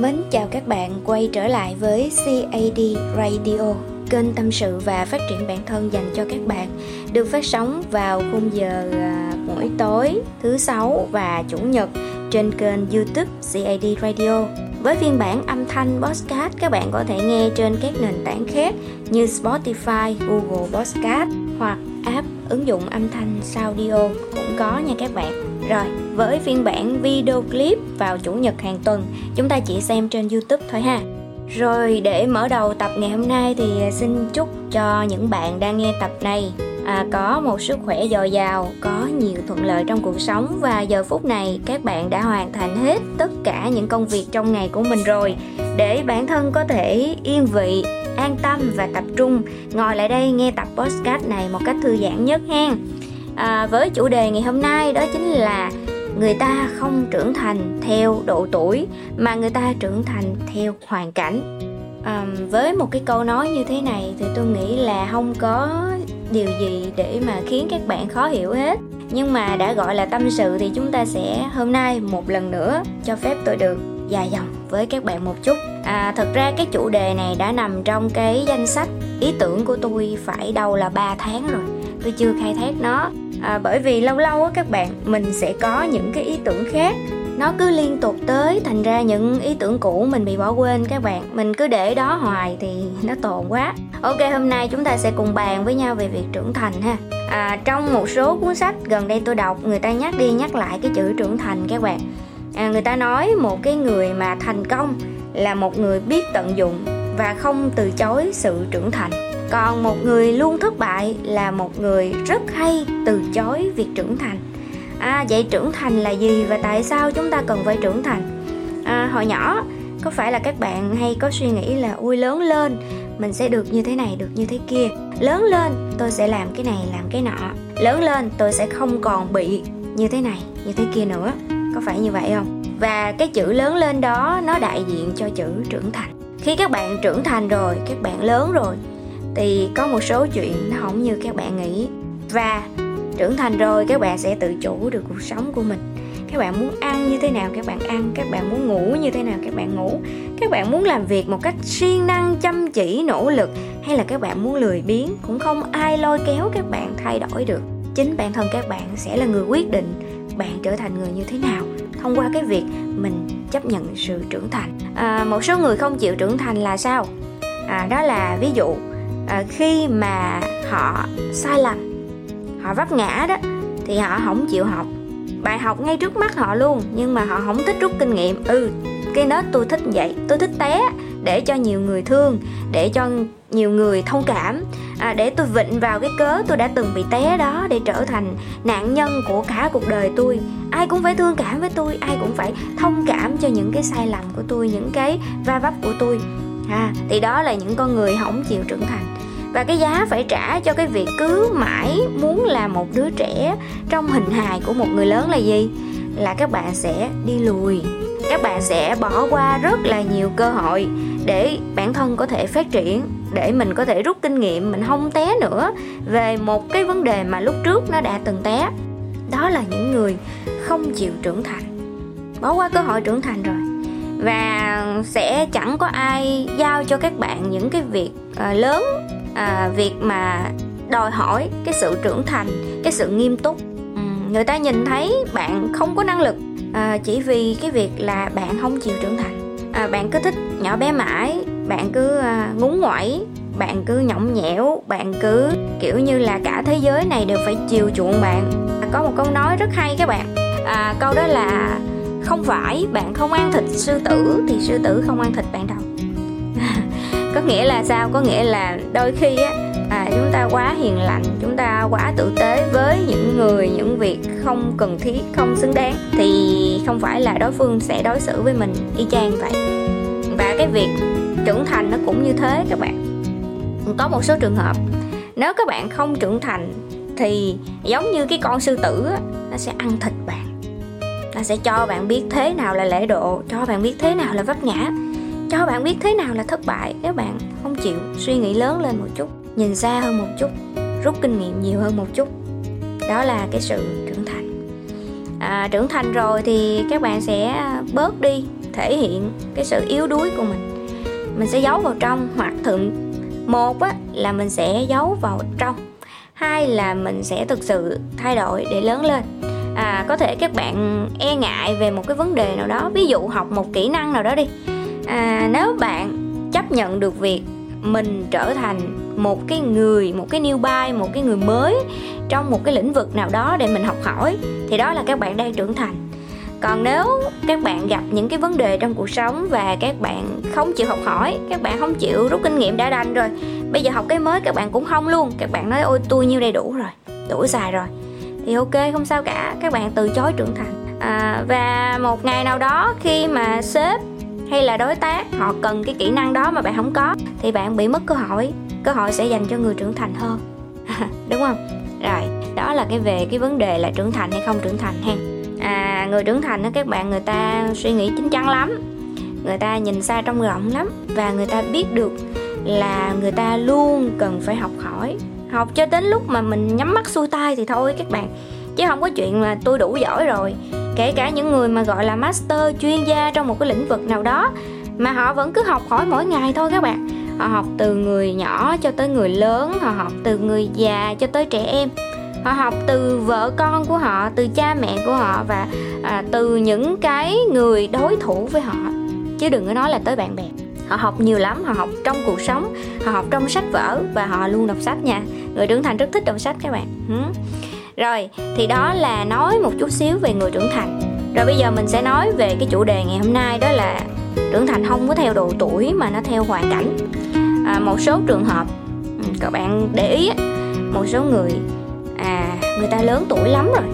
Mến chào các bạn quay trở lại với CAD Radio, kênh tâm sự và phát triển bản thân dành cho các bạn, được phát sóng vào khung giờ à, mỗi tối thứ sáu và chủ nhật trên kênh YouTube CAD Radio. Với phiên bản âm thanh podcast các bạn có thể nghe trên các nền tảng khác như Spotify, Google Podcast hoặc app ứng dụng âm thanh Saudio cũng có nha các bạn. Rồi, với phiên bản video clip vào chủ nhật hàng tuần, chúng ta chỉ xem trên YouTube thôi ha. Rồi để mở đầu tập ngày hôm nay thì à, xin chúc cho những bạn đang nghe tập này à, có một sức khỏe dồi dào, có nhiều thuận lợi trong cuộc sống và giờ phút này các bạn đã hoàn thành hết tất cả những công việc trong ngày của mình rồi để bản thân có thể yên vị, an tâm và tập trung ngồi lại đây nghe tập podcast này một cách thư giãn nhất ha à, với chủ đề ngày hôm nay đó chính là người ta không trưởng thành theo độ tuổi mà người ta trưởng thành theo hoàn cảnh. À, với một cái câu nói như thế này thì tôi nghĩ là không có điều gì để mà khiến các bạn khó hiểu hết. Nhưng mà đã gọi là tâm sự thì chúng ta sẽ hôm nay một lần nữa cho phép tôi được dài dòng với các bạn một chút. À, thật ra cái chủ đề này đã nằm trong cái danh sách ý tưởng của tôi phải đâu là 3 tháng rồi tôi chưa khai thác nó. À, bởi vì lâu lâu á các bạn mình sẽ có những cái ý tưởng khác. Nó cứ liên tục tới thành ra những ý tưởng cũ mình bị bỏ quên các bạn. Mình cứ để đó hoài thì nó tồn quá. Ok hôm nay chúng ta sẽ cùng bàn với nhau về việc trưởng thành ha. À, trong một số cuốn sách gần đây tôi đọc người ta nhắc đi nhắc lại cái chữ trưởng thành các bạn. À, người ta nói một cái người mà thành công là một người biết tận dụng và không từ chối sự trưởng thành còn một người luôn thất bại là một người rất hay từ chối việc trưởng thành. À vậy trưởng thành là gì và tại sao chúng ta cần phải trưởng thành? À, hồi nhỏ có phải là các bạn hay có suy nghĩ là ui lớn lên mình sẽ được như thế này được như thế kia. Lớn lên tôi sẽ làm cái này làm cái nọ. Lớn lên tôi sẽ không còn bị như thế này như thế kia nữa. Có phải như vậy không? Và cái chữ lớn lên đó nó đại diện cho chữ trưởng thành. Khi các bạn trưởng thành rồi các bạn lớn rồi thì có một số chuyện nó không như các bạn nghĩ. Và trưởng thành rồi các bạn sẽ tự chủ được cuộc sống của mình. Các bạn muốn ăn như thế nào các bạn ăn. Các bạn muốn ngủ như thế nào các bạn ngủ. Các bạn muốn làm việc một cách siêng năng chăm chỉ nỗ lực hay là các bạn muốn lười biếng cũng không ai lôi kéo các bạn thay đổi được. Chính bản thân các bạn sẽ là người quyết định bạn trở thành người như thế nào thông qua cái việc mình chấp nhận sự trưởng thành. À, một số người không chịu trưởng thành là sao? À, đó là ví dụ à, khi mà họ sai lầm họ vấp ngã đó thì họ không chịu học. Bài học ngay trước mắt họ luôn nhưng mà họ không thích rút kinh nghiệm. Ừ cái nết tôi thích vậy. Tôi thích té để cho nhiều người thương để cho nhiều người thông cảm. À, để tôi vịnh vào cái cớ tôi đã từng bị té đó để trở thành nạn nhân của cả cuộc đời tôi. Ai cũng phải thương cảm với tôi ai cũng phải thông cảm cho những cái sai lầm của tôi những cái va vấp của tôi. À, thì đó là những con người không chịu trưởng thành và cái giá phải trả cho cái việc cứ mãi muốn là một đứa trẻ trong hình hài của một người lớn là gì? Là các bạn sẽ đi lùi. Các bạn sẽ bỏ qua rất là nhiều cơ hội để bản thân có thể phát triển, để mình có thể rút kinh nghiệm, mình không té nữa về một cái vấn đề mà lúc trước nó đã từng té. Đó là những người không chịu trưởng thành. Bỏ qua cơ hội trưởng thành rồi. Và sẽ chẳng có ai giao cho các bạn những cái việc ờ, lớn à, việc mà đòi hỏi cái sự trưởng thành cái sự nghiêm túc. Ừ, người ta nhìn thấy bạn không có năng lực à, chỉ vì cái việc là bạn không chịu trưởng thành. À, bạn cứ thích nhỏ bé mãi bạn cứ à, ngúng ngoẩy bạn cứ nhõng nhẽo bạn cứ kiểu như là cả thế giới này đều phải chiều chuộng bạn. À, có một câu nói rất hay các bạn. À, câu đó là không phải bạn không ăn thịt sư tử thì sư tử không ăn thịt bạn đâu có nghĩa là sao? Có nghĩa là đôi khi á à, chúng ta quá hiền lành chúng ta quá tử tế với những người những việc không cần thiết không xứng đáng thì không phải là đối phương sẽ đối xử với mình y chang vậy. Và cái việc trưởng thành nó cũng như thế các bạn. Có một số trường hợp nếu các bạn không trưởng thành thì giống như cái con sư tử á, nó sẽ ăn thịt bạn. Nó sẽ cho bạn biết thế nào là lễ độ cho bạn biết thế nào là vấp ngã cho bạn biết thế nào là thất bại nếu bạn không chịu suy nghĩ lớn lên một chút nhìn xa hơn một chút rút kinh nghiệm nhiều hơn một chút. Đó là cái sự trưởng thành. À, trưởng thành rồi thì các bạn sẽ bớt đi thể hiện cái sự yếu đuối của mình. Mình sẽ giấu vào trong hoặc thượng. Một á, là mình sẽ giấu vào trong. Hai là mình sẽ thực sự thay đổi để lớn lên. À, có thể các bạn e ngại về một cái vấn đề nào đó ví dụ học một kỹ năng nào đó đi à, nếu bạn chấp nhận được việc mình trở thành một cái người một cái newbie một cái người mới trong một cái lĩnh vực nào đó để mình học hỏi thì đó là các bạn đang trưởng thành. Còn nếu các bạn gặp những cái vấn đề trong cuộc sống và các bạn không chịu học hỏi các bạn không chịu rút kinh nghiệm đã đành rồi bây giờ học cái mới các bạn cũng không luôn. Các bạn nói ôi tôi nhiêu đầy đủ rồi đủ xài rồi. Thì ok không sao cả các bạn từ chối trưởng thành. À, và một ngày nào đó khi mà sếp hay là đối tác, họ cần cái kỹ năng đó mà bạn không có, thì bạn bị mất cơ hội. Cơ hội sẽ dành cho người trưởng thành hơn. Đúng không? Rồi, đó là cái về cái vấn đề là trưởng thành hay không trưởng thành ha à người trưởng thành đó các bạn người ta suy nghĩ chín chắn lắm. Người ta nhìn xa trong rộng lắm và người ta biết được là người ta luôn cần phải học hỏi. Học cho đến lúc mà mình nhắm mắt xuôi tay thì thôi các bạn. Chứ không có chuyện mà tôi đủ giỏi rồi kể cả những người mà gọi là master chuyên gia trong một cái lĩnh vực nào đó mà họ vẫn cứ học hỏi mỗi ngày thôi các bạn. Họ học từ người nhỏ cho tới người lớn họ học từ người già cho tới trẻ em. Họ học từ vợ con của họ từ cha mẹ của họ và à, từ những cái người đối thủ với họ. Chứ đừng có nói là tới bạn bè. Họ học nhiều lắm họ học trong cuộc sống họ học trong sách vở và họ luôn đọc sách nha. Người trưởng thành rất thích đọc sách các bạn rồi thì đó là nói một chút xíu về người trưởng thành. Rồi bây giờ mình sẽ nói về cái chủ đề ngày hôm nay đó là trưởng thành không có theo độ tuổi mà nó theo hoàn cảnh. À, một số trường hợp ừ, các bạn để ý một số người à người ta lớn tuổi lắm rồi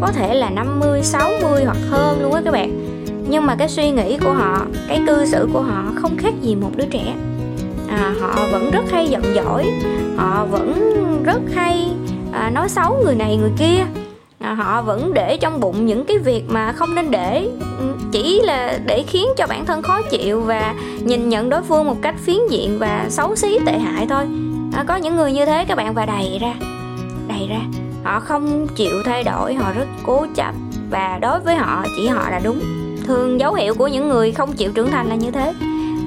có thể là 50, 60 hoặc hơn luôn á các bạn. Nhưng mà cái suy nghĩ của họ cái cư xử của họ không khác gì một đứa trẻ. À, họ vẫn rất hay giận dỗi họ vẫn rất hay à, nói xấu người này người kia. À, họ vẫn để trong bụng những cái việc mà không nên để. Ừ, chỉ là để khiến cho bản thân khó chịu và nhìn nhận đối phương một cách phiến diện và xấu xí tệ hại thôi. À, có những người như thế các bạn và đầy ra đầy ra. Họ không chịu thay đổi họ rất cố chấp và đối với họ chỉ họ là đúng. Thường dấu hiệu của những người không chịu trưởng thành là như thế.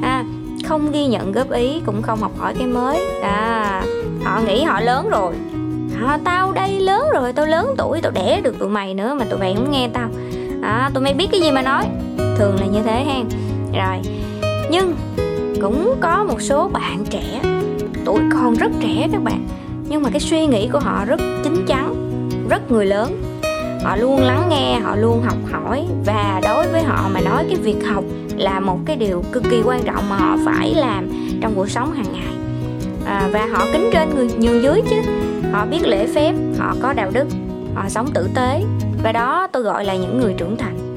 À, không ghi nhận góp ý cũng không học hỏi cái mới. À, họ nghĩ họ lớn rồi à, tao đây lớn rồi tao lớn tuổi tao đẻ được tụi mày nữa mà tụi mày không nghe tao. À, tụi mày biết cái gì mà nói. Thường là như thế ha rồi nhưng cũng có một số bạn trẻ tuổi còn rất trẻ các bạn nhưng mà cái suy nghĩ của họ rất chín chắn rất người lớn. Họ luôn lắng nghe họ luôn học hỏi và đối với họ mà nói cái việc học là một cái điều cực kỳ quan trọng mà họ phải làm trong cuộc sống hàng ngày. À, và họ kính trên người nhường dưới chứ họ biết lễ phép họ có đạo đức họ sống tử tế và đó tôi gọi là những người trưởng thành.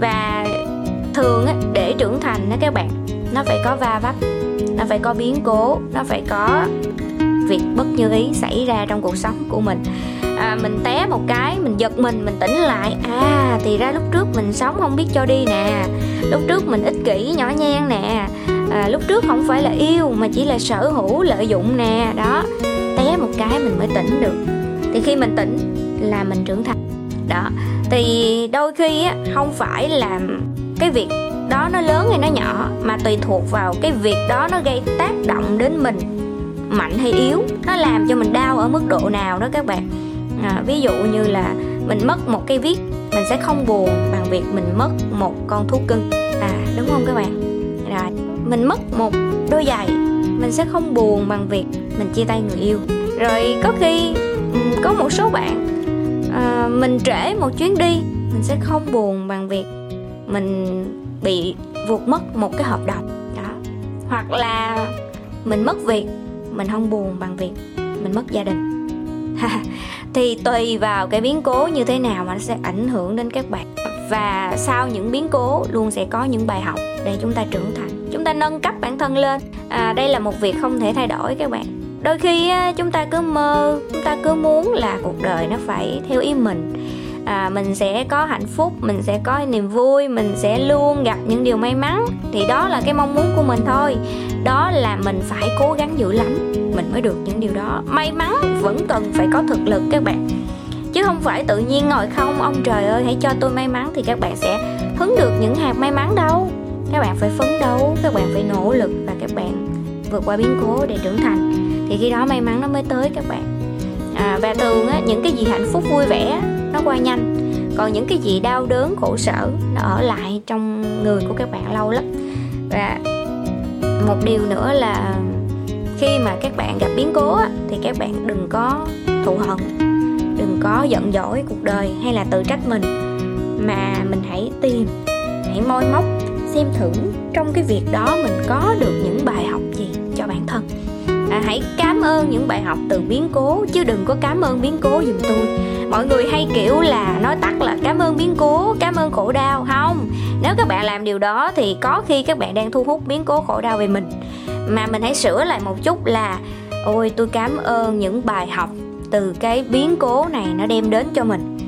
Và thường á, để trưởng thành đó các bạn nó phải có va vấp nó phải có biến cố nó phải có việc bất như ý xảy ra trong cuộc sống của mình. À, mình té một cái mình giật mình mình tỉnh lại à thì ra lúc trước mình sống không biết cho đi nè lúc trước mình ích kỷ nhỏ nhen nè à, lúc trước không phải là yêu mà chỉ là sở hữu lợi dụng nè đó cái mình mới tỉnh được. Thì khi mình tỉnh là mình trưởng thành. Đó thì đôi khi á không phải là cái việc đó nó lớn hay nó nhỏ mà tùy thuộc vào cái việc đó nó gây tác động đến mình mạnh hay yếu. Nó làm cho mình đau ở mức độ nào đó các bạn. À, ví dụ như là mình mất một cây viết mình sẽ không buồn bằng việc mình mất một con thú cưng. À đúng không các bạn? Rồi mình mất một đôi giày mình sẽ không buồn bằng việc mình chia tay người yêu rồi có khi ừ, có một số bạn à, mình trễ một chuyến đi mình sẽ không buồn bằng việc mình bị vụt mất một cái hợp đồng đó. Hoặc là mình mất việc mình không buồn bằng việc mình mất gia đình. Thì tùy vào cái biến cố như thế nào mà nó sẽ ảnh hưởng đến các bạn. Và sau những biến cố luôn sẽ có những bài học để chúng ta trưởng thành. Chúng ta nâng cấp bản thân lên. À, đây là một việc không thể thay đổi các bạn đôi khi chúng ta cứ mơ chúng ta cứ muốn là cuộc đời nó phải theo ý mình. À, mình sẽ có hạnh phúc mình sẽ có niềm vui mình sẽ luôn gặp những điều may mắn. Thì đó là cái mong muốn của mình thôi. Đó là mình phải cố gắng dữ lắm mình mới được những điều đó. May mắn vẫn cần phải có thực lực các bạn. Chứ không phải tự nhiên ngồi không ông trời ơi hãy cho tôi may mắn thì các bạn sẽ hứng được những hạt may mắn đâu. Các bạn phải phấn đấu các bạn phải nỗ lực và các bạn vượt qua biến cố để trưởng thành thì khi đó may mắn nó mới tới các bạn. À, và thường á, những cái gì hạnh phúc vui vẻ nó qua nhanh. Còn những cái gì đau đớn khổ sở nó ở lại trong người của các bạn lâu lắm. Và một điều nữa là khi mà các bạn gặp biến cố á, thì các bạn đừng có thù hận đừng có giận dỗi cuộc đời hay là tự trách mình. Mà mình hãy tìm hãy moi móc xem thử trong cái việc đó mình có được những bài học à, hãy cảm ơn những bài học từ biến cố chứ đừng có cảm ơn biến cố giùm tôi. Mọi người hay kiểu là nói tắt là cảm ơn biến cố cảm ơn khổ đau không? Nếu các bạn làm điều đó thì có khi các bạn đang thu hút biến cố khổ đau về mình. Mà mình hãy sửa lại một chút là ôi tôi cảm ơn những bài học từ cái biến cố này nó đem đến cho mình.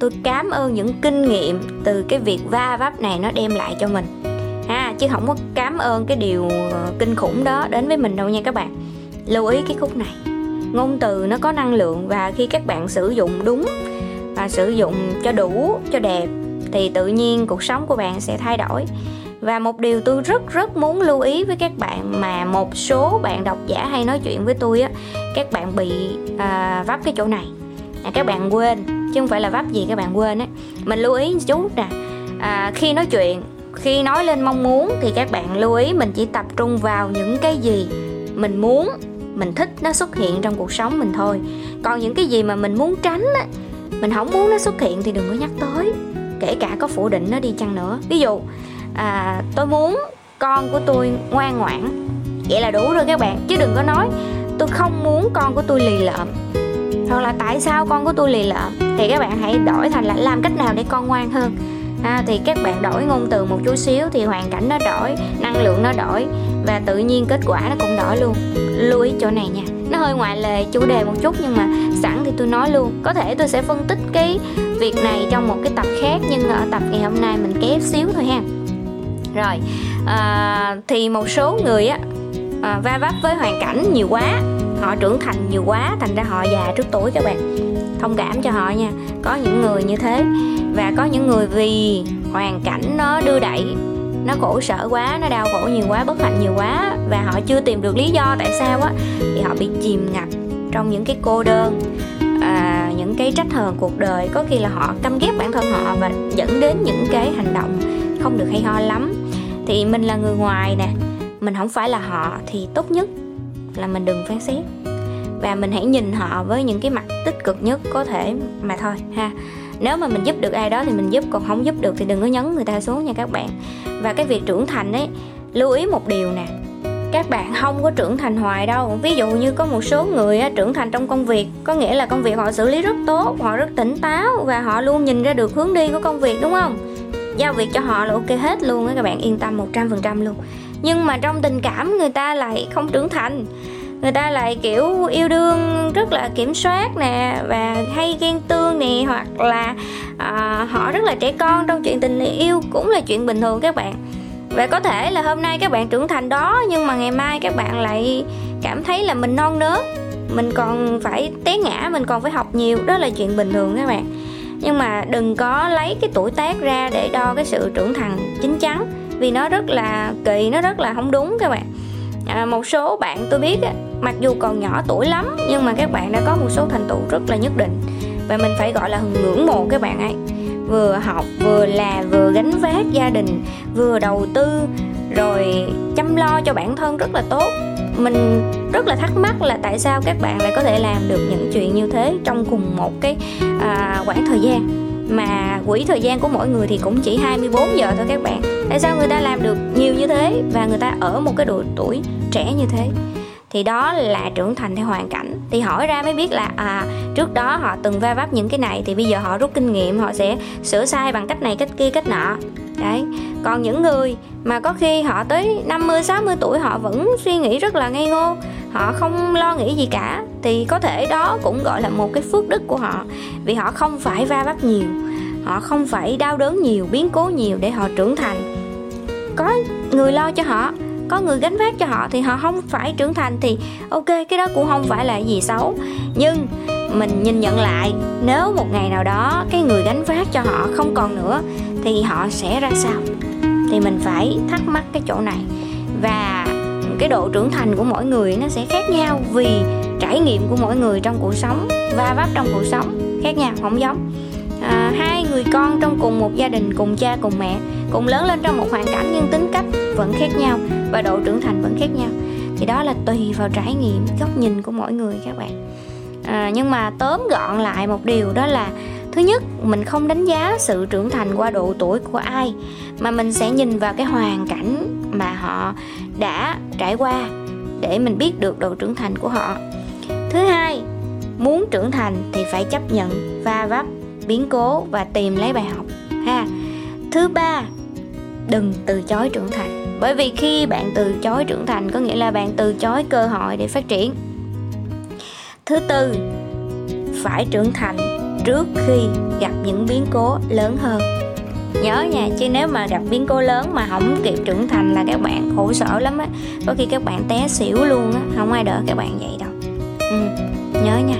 Tôi cảm ơn những kinh nghiệm từ cái việc va vấp này nó đem lại cho mình. Ha chứ không có cảm ơn cái điều ờ, kinh khủng đó đến với mình đâu nha các bạn lưu ý cái khúc này. Ngôn từ nó có năng lượng và khi các bạn sử dụng đúng và sử dụng cho đủ cho đẹp thì tự nhiên cuộc sống của bạn sẽ thay đổi. Và một điều tôi rất rất muốn lưu ý với các bạn mà một số bạn độc giả hay nói chuyện với tôi á các bạn bị à, vấp cái chỗ này. À, các bạn quên chứ không phải là vấp gì các bạn quên á. Mình lưu ý chút nè. À, khi nói chuyện khi nói lên mong muốn thì các bạn lưu ý mình chỉ tập trung vào những cái gì mình muốn mình thích nó xuất hiện trong cuộc sống mình thôi. Còn những cái gì mà mình muốn tránh á mình không muốn nó xuất hiện thì đừng có nhắc tới. Kể cả có phủ định nó đi chăng nữa. Ví dụ à, tôi muốn con của tôi ngoan ngoãn. Vậy là đủ rồi các bạn chứ đừng có nói tôi không muốn con của tôi lì lợm. Hoặc là tại sao con của tôi lì lợm? Thì các bạn hãy đổi thành là làm cách nào để con ngoan hơn? À, thì các bạn đổi ngôn từ một chút xíu thì hoàn cảnh nó đổi năng lượng nó đổi và tự nhiên kết quả nó cũng đổi luôn lưu ý chỗ này nha. Nó hơi ngoại lệ chủ đề một chút nhưng mà sẵn thì tôi nói luôn. Có thể tôi sẽ phân tích cái việc này trong một cái tập khác nhưng ở tập ngày hôm nay mình kéo xíu thôi ha. Rồi à, thì một số người á à, va vấp với hoàn cảnh nhiều quá. Họ trưởng thành nhiều quá thành ra họ già trước tuổi các bạn. Thông cảm cho họ nha. Có những người như thế và có những người vì hoàn cảnh nó đưa đẩy nó khổ sở quá nó đau khổ nhiều quá bất hạnh nhiều quá và họ chưa tìm được lý do tại sao á thì họ bị chìm ngập trong những cái cô đơn à, những cái trách hờn cuộc đời. Có khi là họ căm ghét bản thân họ và dẫn đến những cái hành động không được hay ho lắm. Thì mình là người ngoài nè mình không phải là họ thì tốt nhất là mình đừng phán xét. Và mình hãy nhìn họ với những cái mặt tích cực nhất có thể mà thôi ha nếu mà mình giúp được ai đó thì mình giúp còn không giúp được thì đừng có nhấn người ta xuống nha các bạn. Và cái việc trưởng thành ấy lưu ý một điều nè. Các bạn không có trưởng thành hoài đâu. Ví dụ như có một số người á, trưởng thành trong công việc có nghĩa là công việc họ xử lý rất tốt họ rất tỉnh táo và họ luôn nhìn ra được hướng đi của công việc đúng không? Giao việc cho họ là ok hết luôn á các bạn yên tâm 100% luôn. Nhưng mà trong tình cảm người ta lại không trưởng thành. Người ta lại kiểu yêu đương rất là kiểm soát nè và hay ghen tương nè hoặc là à, họ rất là trẻ con trong chuyện tình yêu cũng là chuyện bình thường các bạn. Và có thể là hôm nay các bạn trưởng thành đó nhưng mà ngày mai các bạn lại cảm thấy là mình non nớt mình còn phải té ngã mình còn phải học nhiều đó là chuyện bình thường các bạn. Nhưng mà đừng có lấy cái tuổi tác ra để đo cái sự trưởng thành chính chắn vì nó rất là kỳ nó rất là không đúng các bạn. À, một số bạn tôi biết á, mặc dù còn nhỏ tuổi lắm nhưng mà các bạn đã có một số thành tựu rất là nhất định và mình phải gọi là ngưỡng mộ các bạn ấy. Vừa học vừa là vừa gánh vác gia đình vừa đầu tư rồi chăm lo cho bản thân rất là tốt. Mình rất là thắc mắc là tại sao các bạn lại có thể làm được những chuyện như thế trong cùng một cái à, khoảng thời gian. Mà quỹ thời gian của mỗi người thì cũng chỉ 24 giờ thôi các bạn. Tại sao người ta làm được nhiều như thế và người ta ở một cái độ tuổi trẻ như thế? Thì đó là trưởng thành theo hoàn cảnh. Thì hỏi ra mới biết là à trước đó họ từng va vấp những cái này, thì bây giờ họ rút kinh nghiệm, họ sẽ sửa sai bằng cách này, cách kia, cách nọ. Đấy. Còn những người mà có khi họ tới 50 60 tuổi, họ vẫn suy nghĩ rất là ngây ngô, họ không lo nghĩ gì cả, thì có thể đó cũng gọi là một cái phước đức của họ. Vì họ không phải va vấp nhiều, họ không phải đau đớn nhiều, biến cố nhiều để họ trưởng thành. Có người lo cho họ có người gánh vác cho họ thì họ không phải trưởng thành thì ok cái đó cũng không phải là gì xấu. Nhưng mình nhìn nhận lại nếu một ngày nào đó cái người gánh vác cho họ không còn nữa thì họ sẽ ra sao? Thì mình phải thắc mắc cái chỗ này. Và cái độ trưởng thành của mỗi người nó sẽ khác nhau vì trải nghiệm của mỗi người trong cuộc sống va vấp trong cuộc sống khác nhau không giống. À, hai người con trong cùng một gia đình cùng cha cùng mẹ cùng lớn lên trong một hoàn cảnh nhưng tính cách vẫn khác nhau và độ trưởng thành vẫn khác nhau. Thì đó là tùy vào trải nghiệm góc nhìn của mỗi người các bạn. À, nhưng mà tóm gọn lại một điều đó là thứ nhất mình không đánh giá sự trưởng thành qua độ tuổi của ai mà mình sẽ nhìn vào cái hoàn cảnh mà họ đã trải qua để mình biết được độ trưởng thành của họ. Thứ hai muốn trưởng thành thì phải chấp nhận va vấp biến cố và tìm lấy bài học ha. Thứ ba đừng từ chối trưởng thành. Bởi vì khi bạn từ chối trưởng thành có nghĩa là bạn từ chối cơ hội để phát triển. Thứ tư phải trưởng thành trước khi gặp những biến cố lớn hơn. Nhớ nha chứ nếu mà gặp biến cố lớn mà không kịp trưởng thành là các bạn khổ sở lắm á. Có khi các bạn té xỉu luôn á không ai đỡ các bạn vậy đâu. Ừ, nhớ nha.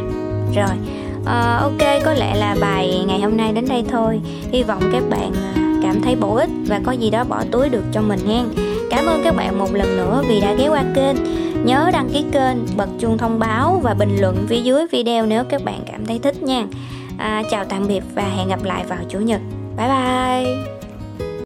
Rồi à, ok có lẽ là bài ngày hôm nay đến đây thôi. Hy vọng các bạn ờ, cảm thấy bổ ích và có gì đó bỏ túi được cho mình hen. Cảm ơn các bạn một lần nữa vì đã ghé qua kênh. Nhớ đăng ký kênh bật chuông thông báo và bình luận phía dưới video nếu các bạn cảm thấy thích nha. À, chào tạm biệt và hẹn gặp lại vào chủ nhật. Bye bye!